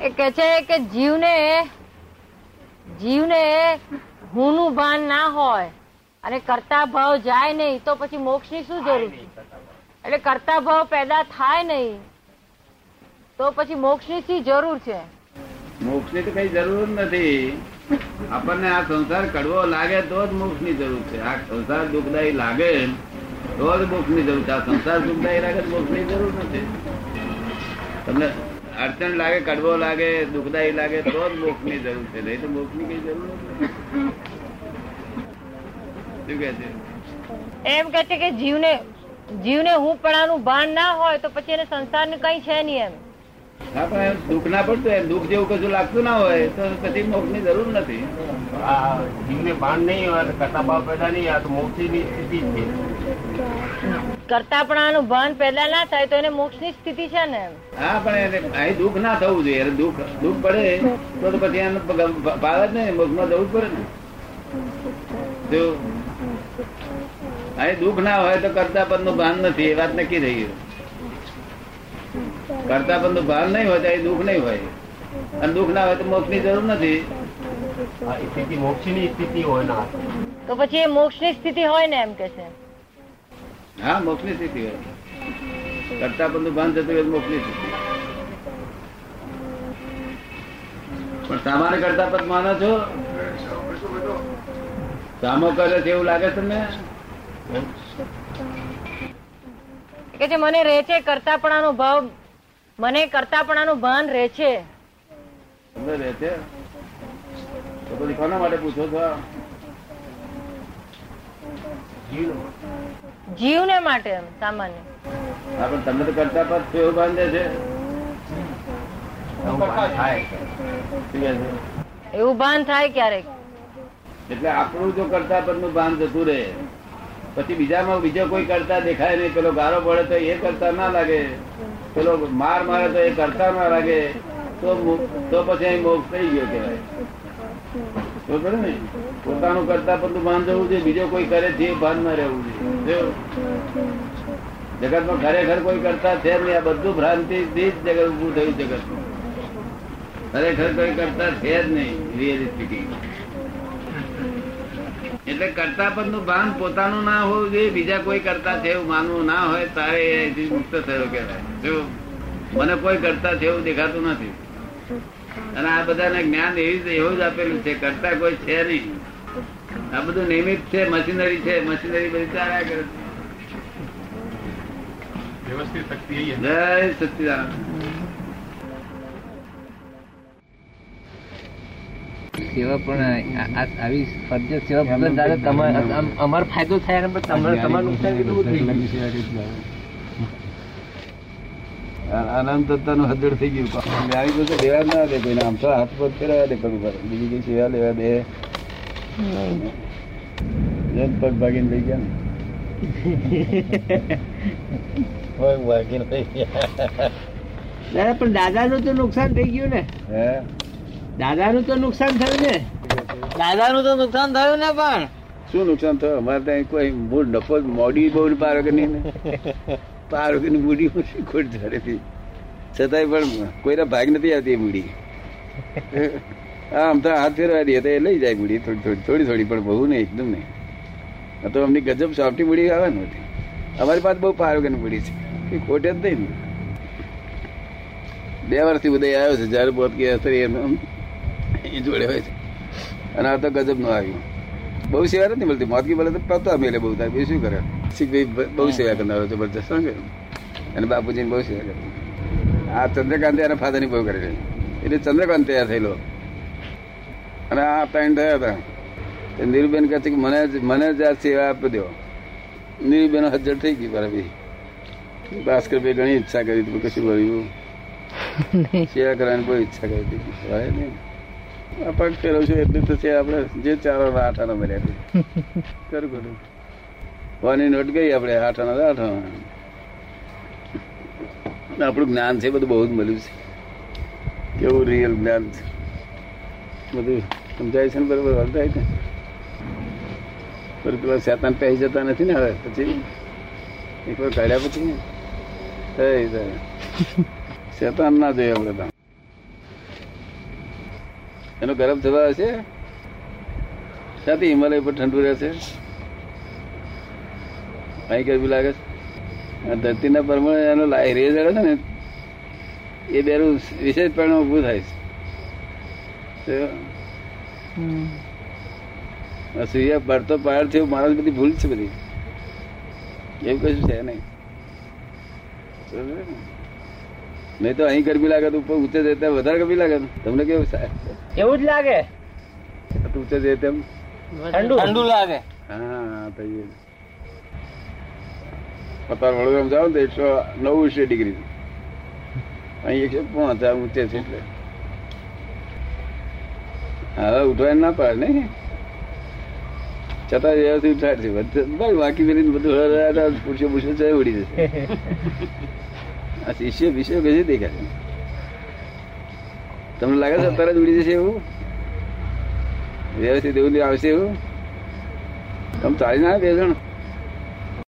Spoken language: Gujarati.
એ કે છે કે જીવને જીવને હુંનું ભાન ના હોય અને કરતા ભાવ જાય નહીં તો પછી મોક્ષની શું જરૂર? છે એટલે કરતા ભાવ પેદા થાય નહીં તો પછી મોક્ષની શી જરૂર છે? મોક્ષની તો કઈ જરૂર નથી. આપણને આ સંસાર કડવો લાગે તો જ મોક્ષની જરૂર છે. આ સંસાર દુઃખદાયી લાગે તો જ મોક્ષની જરૂર છે. આ સંસાર દુઃખદાયી લાગે મોક્ષની જરૂર નથી. તમને અડચણ લાગે, કડવો લાગે, દુઃખદાયી લાગે, તો જ મોક્ષની જરૂર છે. નહીં તો મોક્ષની કઈ જરૂર નથી. શું કે છે? એમ કે છે કે જીવને જીવને હું પણાનું ભાન ના હોય તો પછી એને સંસારની કઈ છે નહીં એમ. હા પણ એમ દુઃખ ના પડતું એમ દુઃખ જેવું કશું લાગતું ના હોય તો પછી મોક્ષની જરૂર નથી. જીવને ભાન નહીં હોય કરતા ભાવ પેદા નહીં આ તો મોક્ષની સ્થિતિ જ છે. કરતાપણાનું ભાન પેદા ના થાય તો એને મોક્ષની સ્થિતિ છે ને હા પણ એને અહીં દુઃખ ના થવું જોઈએ. દુઃખ દુઃખ પડે તો તો પછી એનો પગ- ભાવ જ નહીં મોક્ષમાં જવું જ પડે ને. જો અહીં દુઃખ ના હોય તો કરતાપદનું ભાન નથી એ વાત નક્કી થઈ ગયું? કરતાપદ પણ ભાન નહીં હોય તો દુઃખ નહીં હોય. અને દુઃખ ના હોય તો મોક્ષની જરૂર નથી. મોક્ષની સ્થિતિ હોય ના તો પછી મોક્ષની સ્થિતિ હોય ને એમ કે છે. હા મોક્ષની સ્થિતિ હોય. કરતા પણ ભાન જતું હોય મોક્ષની સ્થિતિ. પણ સામાન્ય કરતાપદ માનો છો? સામો કરે છે એવું લાગે તમને? કે જે મને રહે છે કરતાપણાનો ભાવ મને કરતાપણાનું ભાન રહે છે. રહે છે? તો પછી કોના માટે પૂછો છો? જીવનો માટે. સામાન્ય. હા પણ તમને તો કરતાપદ છો એવું બાંધે છે? એવું ભાન થાય છે? એવું ભાન થાય ક્યારેક. એટલે આપણું જો કરતાપદનું ભાન જતું રહે પછી બીજામાં બીજો કોઈ કરતા દેખાય નહીં. પેલો ગારો પડે તો એ કરતા ના લાગે. પેલો માર મારે તો એ કરતા ના લાગે. તો તો પછી અહીં મોક્ષ થઈ ગયો કહેવાય. પોતાનું કરતાપદનું ભાન જવું જોઈએ. બીજો કોઈ કરે છે ભાન ના રહેવું જોઈએ. જગતમાં ખરેખર કોઈ કરતા છે નહીં. આ બધું ભ્રાંતિ થી જ જગત ઉભું થયું જગત ખરેખર કોઈ કરતા છે જ નહીં રિયલી સ્પીકિંગ એટલે કરતાપદનું ભાન પોતાનું ના હોવું જોઈએ બીજા કોઈ કરતા છે એવું માનવું ના હોય તારે મુક્ત થયો કહેવાય. જો મને કોઈ કરતા છે એવું દેખાતું નથી. અને આ બધાને જ્ઞાન એવી એવું જ આપેલું છે કરતા કોઈ છે નહીં. આ બધું નિયમિત છે મશીનરી છે મશીનરી બધી ચાલ્યા કરે છે. જય સચિદાન સેવા પણ આવી ફરજિયાત સેવા ભલે દાદા તમારે અમારો ફાયદો થાય પણ તમારે તમારું નુકસાન કેટલું થઈ ગયું? અનંતનું થઈ ગયું. આવી બધું લેવા ના દે કોઈને આમ તો હાથ પગ ફેરવા દે પગ પર બીજી કઈ સેવા લેવા દે. પગ ભાગીને લઈ ગયા દાદા પણ દાદાનું તો નુકસાન થઈ ગયું ને ને. હે? દાદાનું તો નુકસાન થયું ને? દાદાનું તો નુકસાન થયું ને પણ. શું નુકસાન થયું? અમારે ત્યાં કોઈ મૂળ નફો મોડી બહુ પારો કે નહીં પારો કે મૂડી ઓછી ખોટ ધરેથી છતાંય પણ કોઈના ભાગ નથી આવતી એ મૂડી. હા આમ તો હાથ ફેરવા દઈએ તો એ લઈ જાય મૂડી. થોડી થોડી થોડી થોડી પણ બહુ નહીં એકદમ નહીં. તો અમની ગજબ સોફ્ટી મૂડી આવે ને બધી. અમારી પાસે બહુ પારો કે મૂડી છે. એ ખોટે જ નહીં ને. બે વર્ષથી ઉદય આવ્યો છે જયારે બોધ કે અસર એમ એ જોડે હોય છે. અને આ તો ગજબ નો આવ્યું. બહુ સેવા નથી મળતી. મોતકી મળે તો પતા મેલે બહુ થાય. બીજું શું કરે? શીખભાઈ બહુ સેવા કરનારો જબરજસ્ત. શું કરે અને બાપુજી બહુ સેવા કરે. આ ચંદ્રકાંત એના ફાધરની બહુ કરે એટલે ચંદ્રકાંત તૈયાર થયેલો. અને આ પેન્ટ થયા હતા. નીરુબેન કહે છે કે મને મને જ આ સેવા આપી દો. નીરુબેન હજર થઈ ગઈ બરાબર ભાસ્કરભાઈ ઘણી ઈચ્છા કરી હતી કશું ભર્યું સેવા કરવાની કોઈ ઈચ્છા કરી હતી. હોય નહીં પગ ફેરવ છું એટલું તો છે આપણે જે ચાર આઠ આના મળ્યા છે. કરું કરું. વાની નોટ ગઈ આપણે આઠ તો આઠ આપણું જ્ઞાન છે, બધું બહુ જ મળ્યું છે. કેવું રિયલ જ્ઞાન છે. બધું સમજાય છે ને બરોબર સમજાય છે. પર પેલા શેતાન પહેરી જતા નથી ને હવે, પછી એક વાર કાઢ્યા પછી શેતાન ના જોઈએ આપણે તો. એનો ગરમ થવા હશે ક્યાંથી હિમાલય પર ઠંડુ રહેશે. અહીં ગરમી લાગે છે. ધરતીના પરમાણે એનો લાઈ રેજ અડે છે ને એ બેરું વિશેષ પરિણામ ઉભું થાય છે. સૂર્ય પડતો પાર થયો મારા બધી ભૂલ છે બધી. એવું કશું છે નહીં? નહીં તો અહીં ગરમી લાગે તો ઉપર ઊંચે ત્યાં વધારે ગરમી લાગે તમને કેવું થાય એવું જ લાગે? તો ઊંચે જઈએ તેમ. ઠંડુ? ઠંડુ લાગે. હા તો એ અત્યારે વડોદરામાં જાઓ ને તો એકસો નવ્વીસ ડિગ્રી. અહીં એકસો પાંચ ઊંચે છે એટલે. હવે ઉઠવા ના પાડે નહીં? છતાં વ્યવસ્થિત ઉઠાડશે બાકી બધું પૂછ્યું પૂછ્યું પૂછ્યો છે ઉડી જશે. આ શિષ્ય વિષય કશું દેખાય તમને લાગે છે જ ઉડી જશે એવું? વ્યવસ્થિત એવું આવશે એવું? તમે ચાલી ના બે જણ?